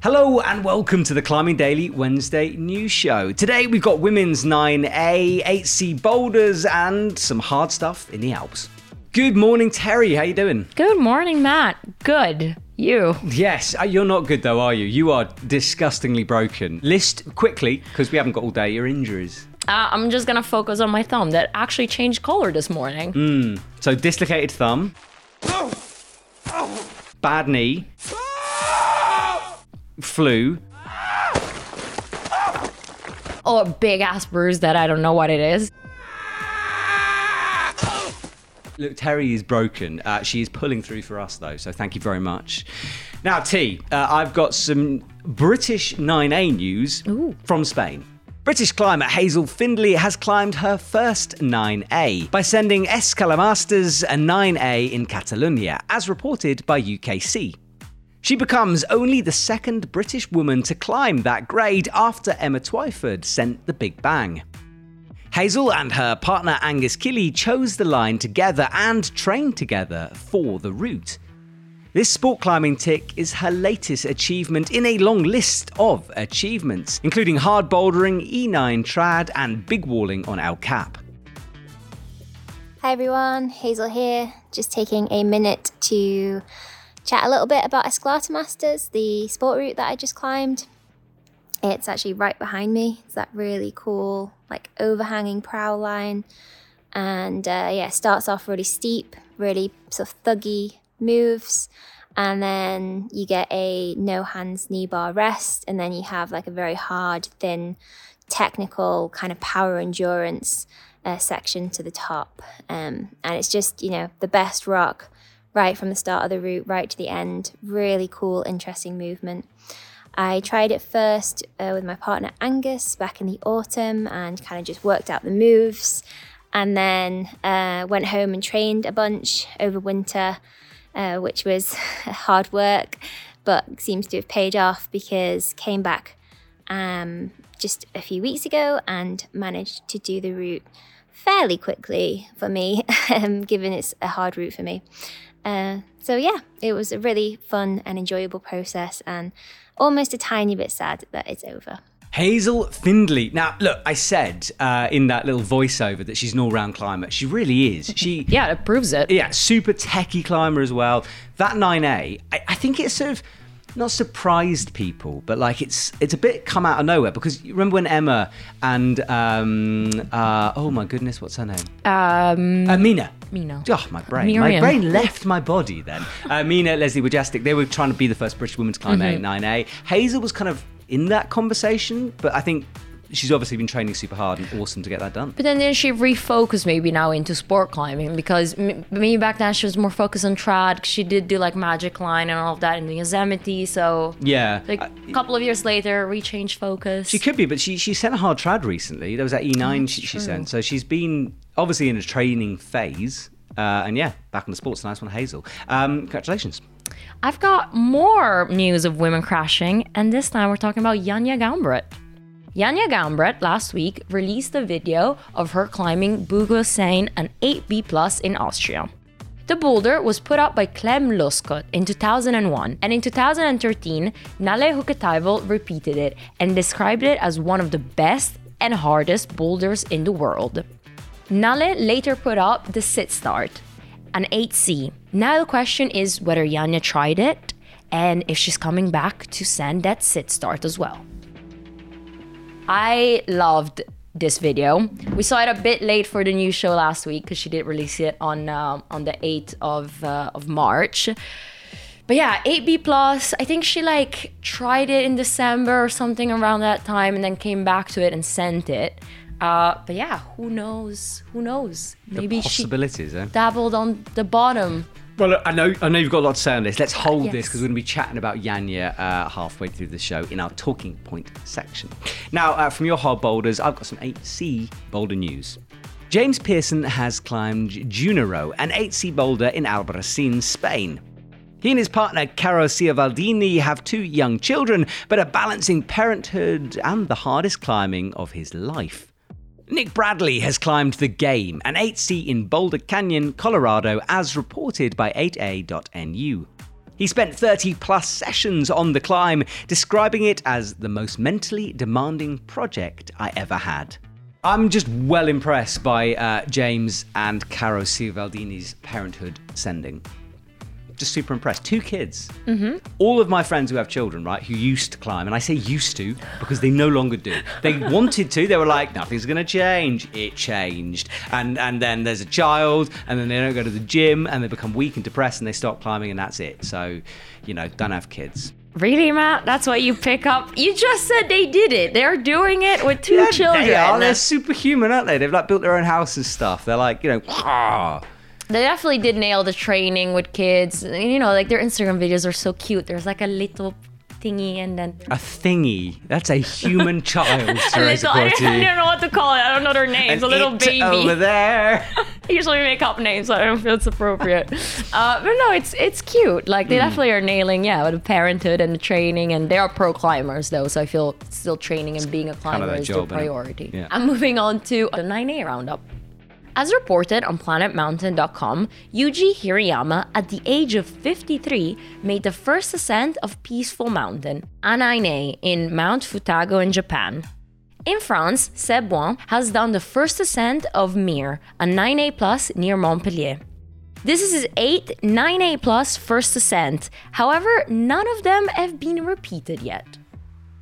Hello and welcome to the Climbing Daily Wednesday news show. Today we've got women's 9A, 8C boulders, and some hard stuff in the Alps. Good morning, Terry. How you doing? Good morning, Matt. Good. You. Yes, uh, you're not good though, are you? You are disgustingly broken. List quickly, because we haven't got all day, your injuries. Uh, I'm just gonna focus on my thumb that actually changed color this morning. So, dislocated thumb, bad knee, flu, Or a big ass bruise that I don't know what it is. Look, Terry is broken. Uh, she is pulling through for us, though, so thank you very much. Now, T, uh, I've got some British 9A news from Spain. British climber Hazel Findlay has climbed her first 9A by sending Escalatamasters a 9A in Catalonia, as reported by UKC. She becomes only the second British woman to climb that grade after Emma Twyford sent the Big Bang. Hazel and her partner Angus Kille chose the line together and trained together for the route. This sport climbing tick is her latest achievement in a long list of achievements, including hard bouldering, E9 trad, and big walling on El Cap. Hi everyone, Hazel here. Just taking a minute to chat a little bit about Escalata Masters, the sport route that I just climbed. It's actually right behind me. It's that really cool, like overhanging prow line, and uh, yeah, starts off really steep, really sort of thuggy moves, and then you get a no hands knee bar rest, and then you have like a very hard, thin, technical kind of power endurance uh, section to the top. Um, and it's just, you know, the best rock right from the start of the route right to the end. Really cool, interesting movement. I tried it first uh, with my partner Angus back in the autumn and kind of just worked out the moves. And then uh, went home and trained a bunch over winter, uh, which was hard work, but seems to have paid off because came back um, just a few weeks ago and managed to do the route fairly quickly for me, um, given it's a hard route for me. Uh, so yeah, it was a really fun and enjoyable process, and almost a tiny bit sad that it's over. Hazel Findlay. Now, look, I said uh, in that little voiceover that she's an all-round climber. She really is. She Yeah, it proves it. yeah, super techie climber as well. That 9A, I, I think it's sort of not surprised people, but like it's it's a bit come out of nowhere because you remember when Emma and um uh oh my goodness, what's her name? Um, Uh, Mina. Mina. Oh, my brain. My brain left my body then. Uh, Mina, Leslie Wujastyk, they were trying to be the first British woman to climb Mm-hmm. a 9A. Hazel was kind of in that conversation, but I think she's obviously been training super hard and awesome to get that done. But then, then she refocused maybe now into sport climbing because m- maybe back then she was more focused on trad. She did do like Magic Line and all of that in the Yosemite. So Yeah. like a couple of years later, rechange focus. She could be, but she she sent a hard trad recently. There was that E9 she, she sent, so she's been obviously in a training phase. Uh, and yeah, back on the sports. Nice one, Hazel. Um, congratulations. I've got more news of women crashing, and this time we're talking about Janja Garnbret. Janja Garnbret last week released a video of her climbing Bügeleisen, an 8B plus in Austria. The boulder was put up by Klem Loskot in 2001, and in 2013, Nalle Hukkataival repeated it and described it as one of the best and hardest boulders in the world. Nalle later put up the sit start, an 8C. Now the question is whether Janja tried it and if she's coming back to send that sit start as well. I loved this video. We saw it a bit late for the new show last week because she did release it on um on the 8th of uh, of March. But yeah, 8B plus. I think she like tried it in December or something around that time, and then came back to it and sent it. Uh, but yeah, who knows? Who knows? Maybe she Possibilities, eh? dabbled on the bottom. Well, I know I know you've got a lot to say on this. Let's hold this because we're going to be chatting about Janja uh, halfway through the show in our talking point section. Now, uh, from your hard boulders, I've got some 8C boulder news. James Pearson has climbed Junero, an 8C boulder in Albarracin, Spain. He and his partner Caro Ciavaldini have two young children, but are balancing parenthood and the hardest climbing of his life. Nick Bradley has climbed the game, an 8C in Boulder Canyon, Colorado, as reported by 8A.nu. He spent 30 plus sessions on the climb, describing it as the most mentally demanding project I ever had. I'm just well impressed by uh, James and Caro Ciavaldini's parenthood sending. Just super impressed. Two kids. Mm-hmm. All of my friends who have children, right, who used to climb, and I say used to because they no longer do. They wanted to. They were like, nothing's going to change. It changed. And and then there's a child, and then they don't go to the gym, and they become weak and depressed, and they stop climbing, and that's it. So, you know, don't have kids. Really, Matt? That's what you pick up? You just said they did it. They're doing it with two Yeah, children. They are. They're superhuman, aren't they? They've like built their own house and stuff. They're like, you know. They definitely did nail the training with kids. You know, like their Instagram videos are so cute. There's like a little thingy and then a thingy. That's a human child, a little, I, Corti. I don't know what to call it. I don't know their names. An a little it baby. over there. Usually we make up names, so I don't feel it's appropriate. uh, but no, it's it's cute. Like they Hmm. definitely are nailing, yeah, the parenthood and the training, and they are pro climbers though. So I feel still training and being a climber their is job, their innit? priority. Yeah. I'm moving on to the 9A roundup. As reported on planetmountain.com, Yuji Hirayama, at the age of 53, made the first ascent of Peaceful Mountain, A9A, in Mount Futago in Japan. In France, Seb Bouin has done the first ascent of Mir, a 9A plus near Montpellier. This is his eighth 9A plus first ascent. However, none of them have been repeated yet.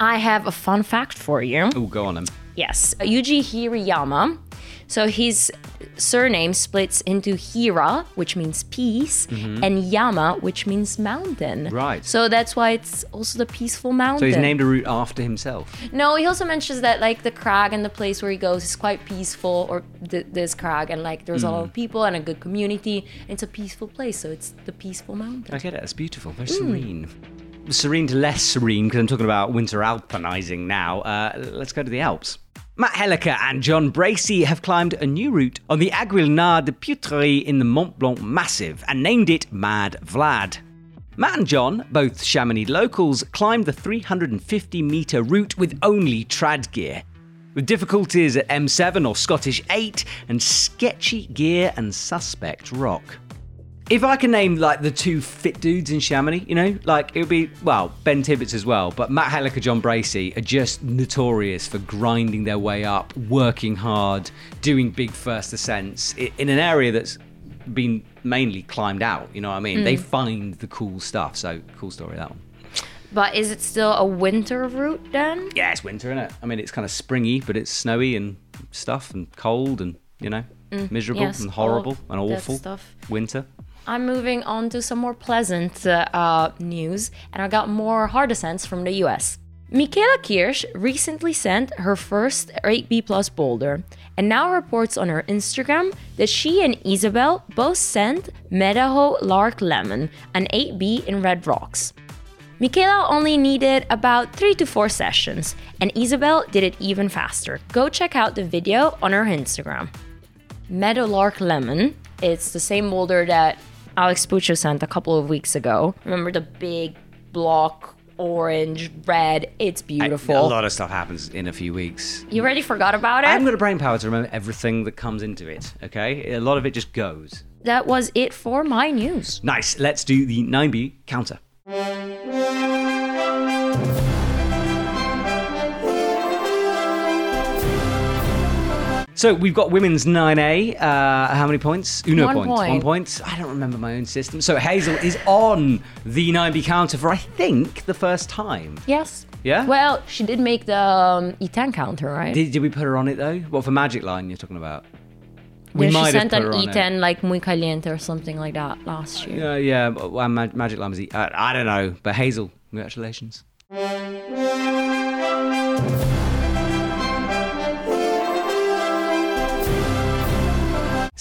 I have a fun fact for you. Oh, go on then. Yes, Yuji Hirayama. So his surname splits into Hira, which means peace, and Yama, which means mountain. Mm-hmm. Right. So that's why it's also the peaceful mountain. So he's named a route after himself. No, he also mentions that like the crag and the place where he goes is quite peaceful, or th- this crag, and like there's a lot Mm. of people and a good community. It's a peaceful place, so it's the peaceful mountain. I get it. It's beautiful. Very serene. Serene to less serene because I'm talking about winter alpinizing now. Uh, let's go to the Alps. Matt Helliker and John Bracey have climbed a new route on the Aiguille de Peuterey in the Mont Blanc Massif and named it Mad Vlad. Matt and John, both Chamonix locals, climbed the 350 metre route with only trad gear. With difficulties at M7 or Scottish 8 and sketchy gear and suspect rock. If I can name like the two fit dudes in Chamonix, you know, like it would be well Ben Tibbetts as well, but Matt Helliker, John Bracey are just notorious for grinding their way up, working hard, doing big first ascents in an area that's been mainly climbed out. You know what I mean? They mm. find the cool stuff. So cool story that one. But is it still a winter route then? Yeah, it's winter, isn't it? I mean, it's kind of springy, but it's snowy and stuff and cold and you know mm, miserable yes, and horrible and awful. stuff. Winter. I'm moving on to some more pleasant uh, uh, news, and I got more hard ascents from the US. Michaela Kirsch recently sent her first 8B plus boulder, and now reports on her Instagram that she and Isabel both sent Meadowlark Lemon, an 8B in Red Rocks. Michaela only needed about 3 to 4 sessions, and Isabel did it even faster. Go check out the video on her Instagram. Meadowlark Lemon. It's the same boulder that Alex Puccio sent a couple of weeks ago. Remember the big block, orange, red? It's beautiful. A lot of stuff happens in a few weeks. you already forgot about it? I haven't it? got a brain power to remember everything that comes into it, okay? A lot of it just goes. That was it for my news. Nice. Let's do the 9B counter. So we've got women's 9A. Uh, how many points? Uno One points. One point. point. I don't remember my own system. So Hazel is on the 9B counter for, I think, the first time. Yes. Yeah? Well, she did make the um, E10 counter, right? Did, did we put her on it though? What for Magic Line you're talking about? We yeah, she might have sent put an her on it. E10 like muy caliente or something like that last year. Yeah, yeah. but, well, Mag- Magic Line was. Uh, I don't know, but Hazel, congratulations.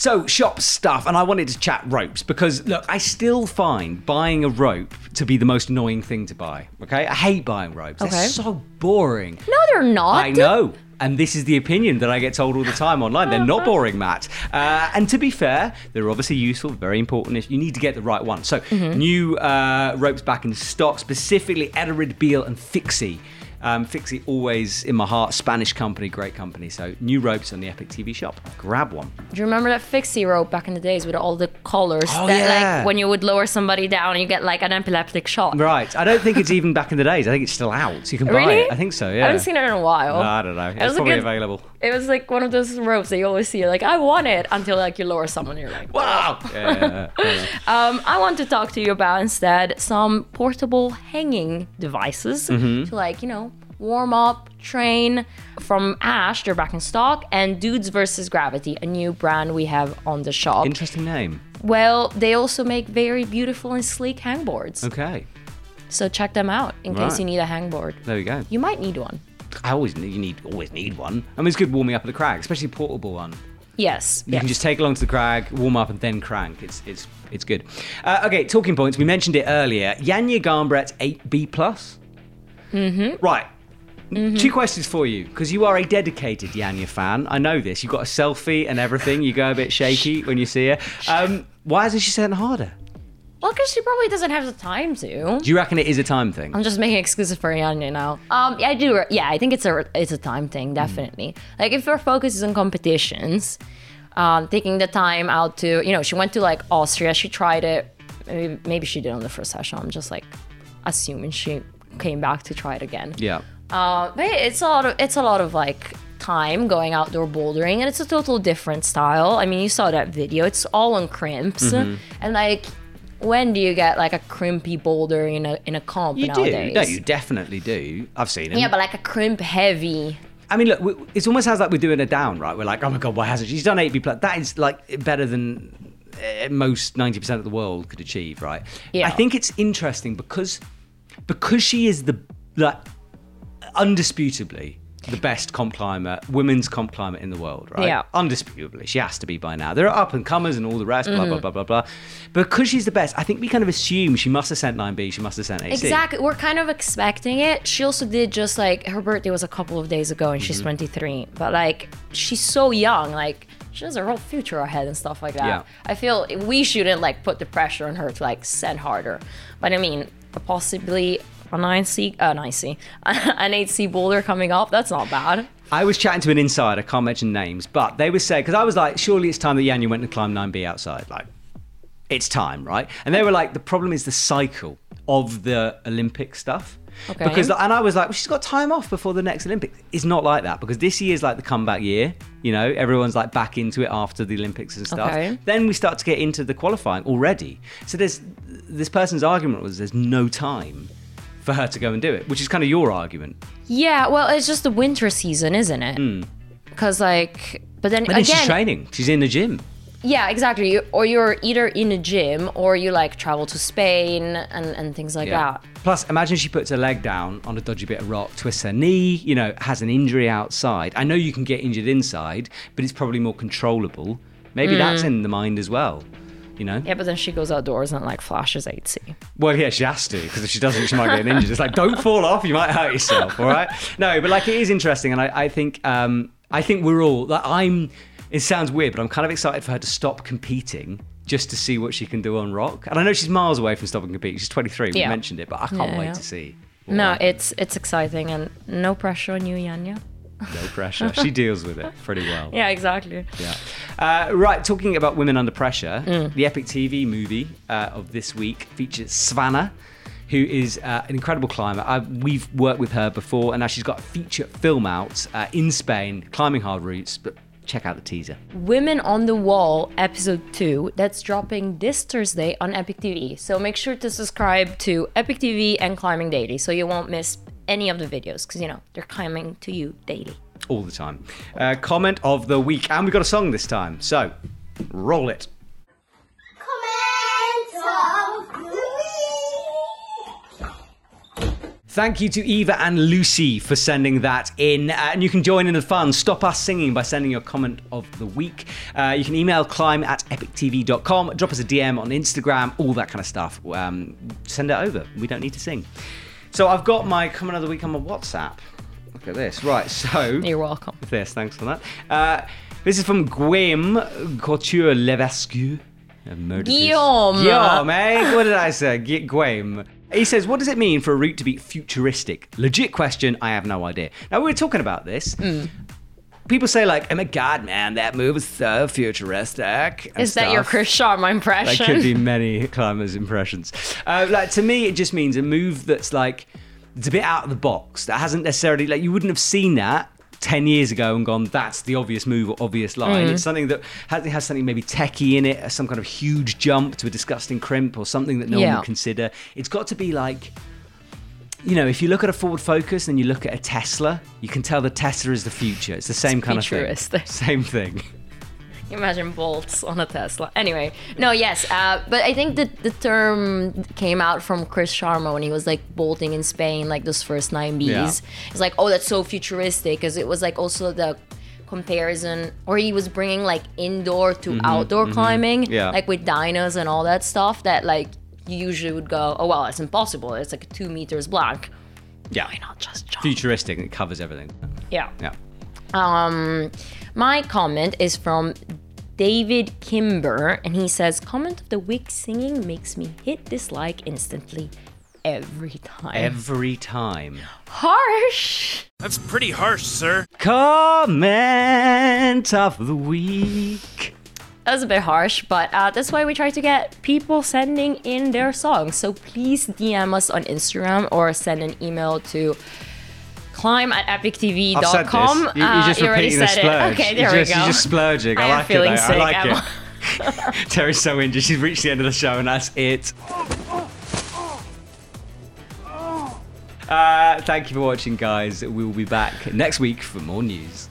So, shop stuff, and I wanted to chat ropes because, look, I still find buying a rope to be the most annoying thing to buy. Okay? I hate buying ropes. Okay. They're so boring. No, they're not. I know. And this is the opinion that I get told all the time online. They're not boring, Matt. Uh, and to be fair, they're obviously useful, very important. If you need to get the right one. So, new uh, ropes back in stock, specifically Edelrid, Beal, and Fixe. Um, Fixe always in my heart, Spanish company, great company. So new ropes on the Epic TV shop. Grab one. Do you remember that fixie rope back in the days with all the collars? Oh, that yeah. like when you would lower somebody down, you get like an epileptic shot. Right. I don't think it's even back in the days. I think it's still out. So you can buy Really? it. I think so. Yeah. I haven't seen it in a while. I don't know. It's a probably good- available. It was like one of those ropes that you always see. Like I want it until like you lower someone, you're like, Wow. Yeah, yeah. Um, I want to talk to you about instead some portable hanging devices Mm-hmm. to like you know warm up, train. From Ash, they're back in stock, and Dudes versus Gravity, a new brand we have on the shop. Interesting name. well, they also make very beautiful and sleek hangboards, Okay. so check them out in case you need a hangboard. There you go. You might need one. I always need, you need always need one. I mean, it's good warming up at the crag, especially a portable one. Yes. You yes. can just take along to the crag, warm up, and then crank. It's it's it's good. Uh, okay, talking points. We mentioned it earlier. Janja Garnbret's 8B plus. Mm-hmm. Right. Two questions for you, because you are a dedicated Yanya fan. I know this. You've got a selfie and everything. You go a bit shaky when you see her. Um, why isn't she setting harder? Well, because she probably doesn't have the time to. Do you reckon it is a time thing? I'm just making excuses for Janja now. Um, yeah, I do. Yeah, I think it's a it's a time thing, definitely. Like if your focus is on competitions, um, taking the time out to you know, she went to like Austria. She tried it. Maybe, maybe she did on the first session. I'm just like assuming she came back to try it again. Yeah. Uh, but it's a lot of it's a lot of like time going outdoor bouldering, and it's a total different style. I mean, you saw that video; it's all on crimps, Mm-hmm. and like, when do you get like a crimpy boulder in a in a comp You nowadays? do. No, you definitely do. I've seen it. yeah, but like a crimp heavy. I mean, look, we- it almost sounds like we're doing a down, right? We're like, oh my god, why hasn't she? She's done 8B plus. That is like better than uh, most 90% of the world could achieve, right? Yeah. I think it's interesting because because she is the like undisputably the best comp climber, women's comp climber in the world, right? Yeah. Undisputably. She has to be by now. There are up and comers and all the rest, blah, Mm-hmm. blah, blah, blah, blah. Because she's the best, I think we kind of assume she must have sent 9B, she must have sent AC. Exactly. We're kind of expecting it. She also did just like her birthday was a couple of days ago and she's Mm-hmm. 23. But like she's so young, like she has her whole future ahead and stuff like that. Yeah. I feel we shouldn't like put the pressure on her to like send harder. But I mean, possibly a 9C, uh, 9C, an 8C boulder coming up, that's not bad. I was chatting to an insider, I can't mention names, but they were saying, because I was like, surely it's time that Janja went and climbed 9B outside. Like, it's time, right? And they were like, the problem is the cycle of the Olympic stuff. Okay. Because, and I was like, well, she's got time off before the next Olympics. It's not like that because this year's like the comeback year. You know, everyone's like back into it after the Olympics and stuff. Okay. Then we start to get into the qualifying already. So there's this person's argument was there's no time for her to go and do it, which is kind of your argument. Yeah, well, it's just the winter season, isn't it? Because like, but then Hmm. But then again, she's training. She's in the gym. Yeah, exactly. You- Or you're either in a gym or you like travel to Spain and, and things like that. Plus, imagine she puts her leg down on a dodgy bit of rock, twists her knee, you know, has an injury outside. I know you can get injured inside, but it's probably more controllable. Maybe that's in the mind as well, you know? Yeah, but then she goes outdoors and like flashes 8C. Well, yeah, she has to, because if she doesn't, she might get injured. It's like, don't fall off, you might hurt yourself, all right? No, but like, it is interesting, and I, I think, um, I think we're all, like, I'm, it sounds weird, but I'm kind of excited for her to stop competing just to see what she can do on rock. And I know she's miles away from stopping competing. She's 23, we mentioned it, but I can't Yeah, wait yeah. to see. No, it's it's exciting and no pressure on you, Janja. No pressure. she deals with it pretty well. Yeah, exactly. Yeah. Uh, right, talking about women under pressure, Mm. the Epic TV movie uh, of this week features Savannah, who is uh, an incredible climber. I, we've worked with her before, and now she's got a feature film out uh, in Spain, climbing hard routes. But check out the teaser. Women on the Wall, episode two, that's dropping this Thursday on Epic TV. So make sure to subscribe to Epic TV and Climbing Daily so you won't miss any of the videos because you know they're coming to you daily. All the time. Uh, comment of the week, and we've got a song this time. So, roll it. Comment some week. Thank you to Eva and Lucy for sending that in. Uh, and you can join in the fun. Stop us singing by sending your comment of the week. Uh, you can email climb at epictv.com, drop us a DM on Instagram, all that kind of stuff. Um, send it over. We don't need to sing. So I've got my comment of the week on my WhatsApp. Look at this. Right, so. You're welcome. This, thanks for that. Uh, this is from Guillaume Couture Levesque. Guillaume. Guillaume, eh? What did I say? Gu- Guillaume. He says, What does it mean for a route to be futuristic? Legit question. I have no idea. Now, we were talking about this. Mm. People say, like, oh my God, man, that move is so futuristic. Is that your. Chris Sharma impression? There could be many climbers' impressions. Uh, like to me, it just means a move that's like it's a bit out of the box. That hasn't necessarily like you wouldn't have seen that. 10 years ago and gone that's the obvious move or obvious line Mm. it's something that has, has something maybe techie in it some kind of huge jump to a disgusting crimp or something that no one would consider it's got to be like you know if you look at a ford focus and you look at a tesla you can tell the tesla is the future it's the same kind of thing futuristic. same thing Imagine bolts on a Tesla. Anyway, no, yes, uh, but I think that the term came out from Chris Sharma when he was like bolting in Spain, like those first nine Bs. Yeah. It's like, oh, that's so futuristic, because it was like also the comparison, or he was bringing like indoor to outdoor climbing, Mm-hmm, Yeah. like with dynos and all that stuff. That like you usually would go, oh well, it's impossible. It's like two meters black. yeah Why not just jump? futuristic it covers everything Yeah. yeah Um, my comment is from David Kimber, and he says, "Comment of the week singing makes me hit dislike instantly, every time." every time Harsh. That's pretty harsh, sir. Comment of the week. That was a bit harsh, but uh, that's why we try to get people sending in their songs. So please DM us on Instagram or send an email to climb at epictv.com. Said this. You, you're just Uh, you already repeating the said splurge. it. Okay, there you're we just, go. You're just splurging. I, I like feeling it. Though. sick, I like Emma. it. Terry's so injured. She's reached the end of the show, and that's it. Uh, thank you for watching, guys. We will be back next week for more news.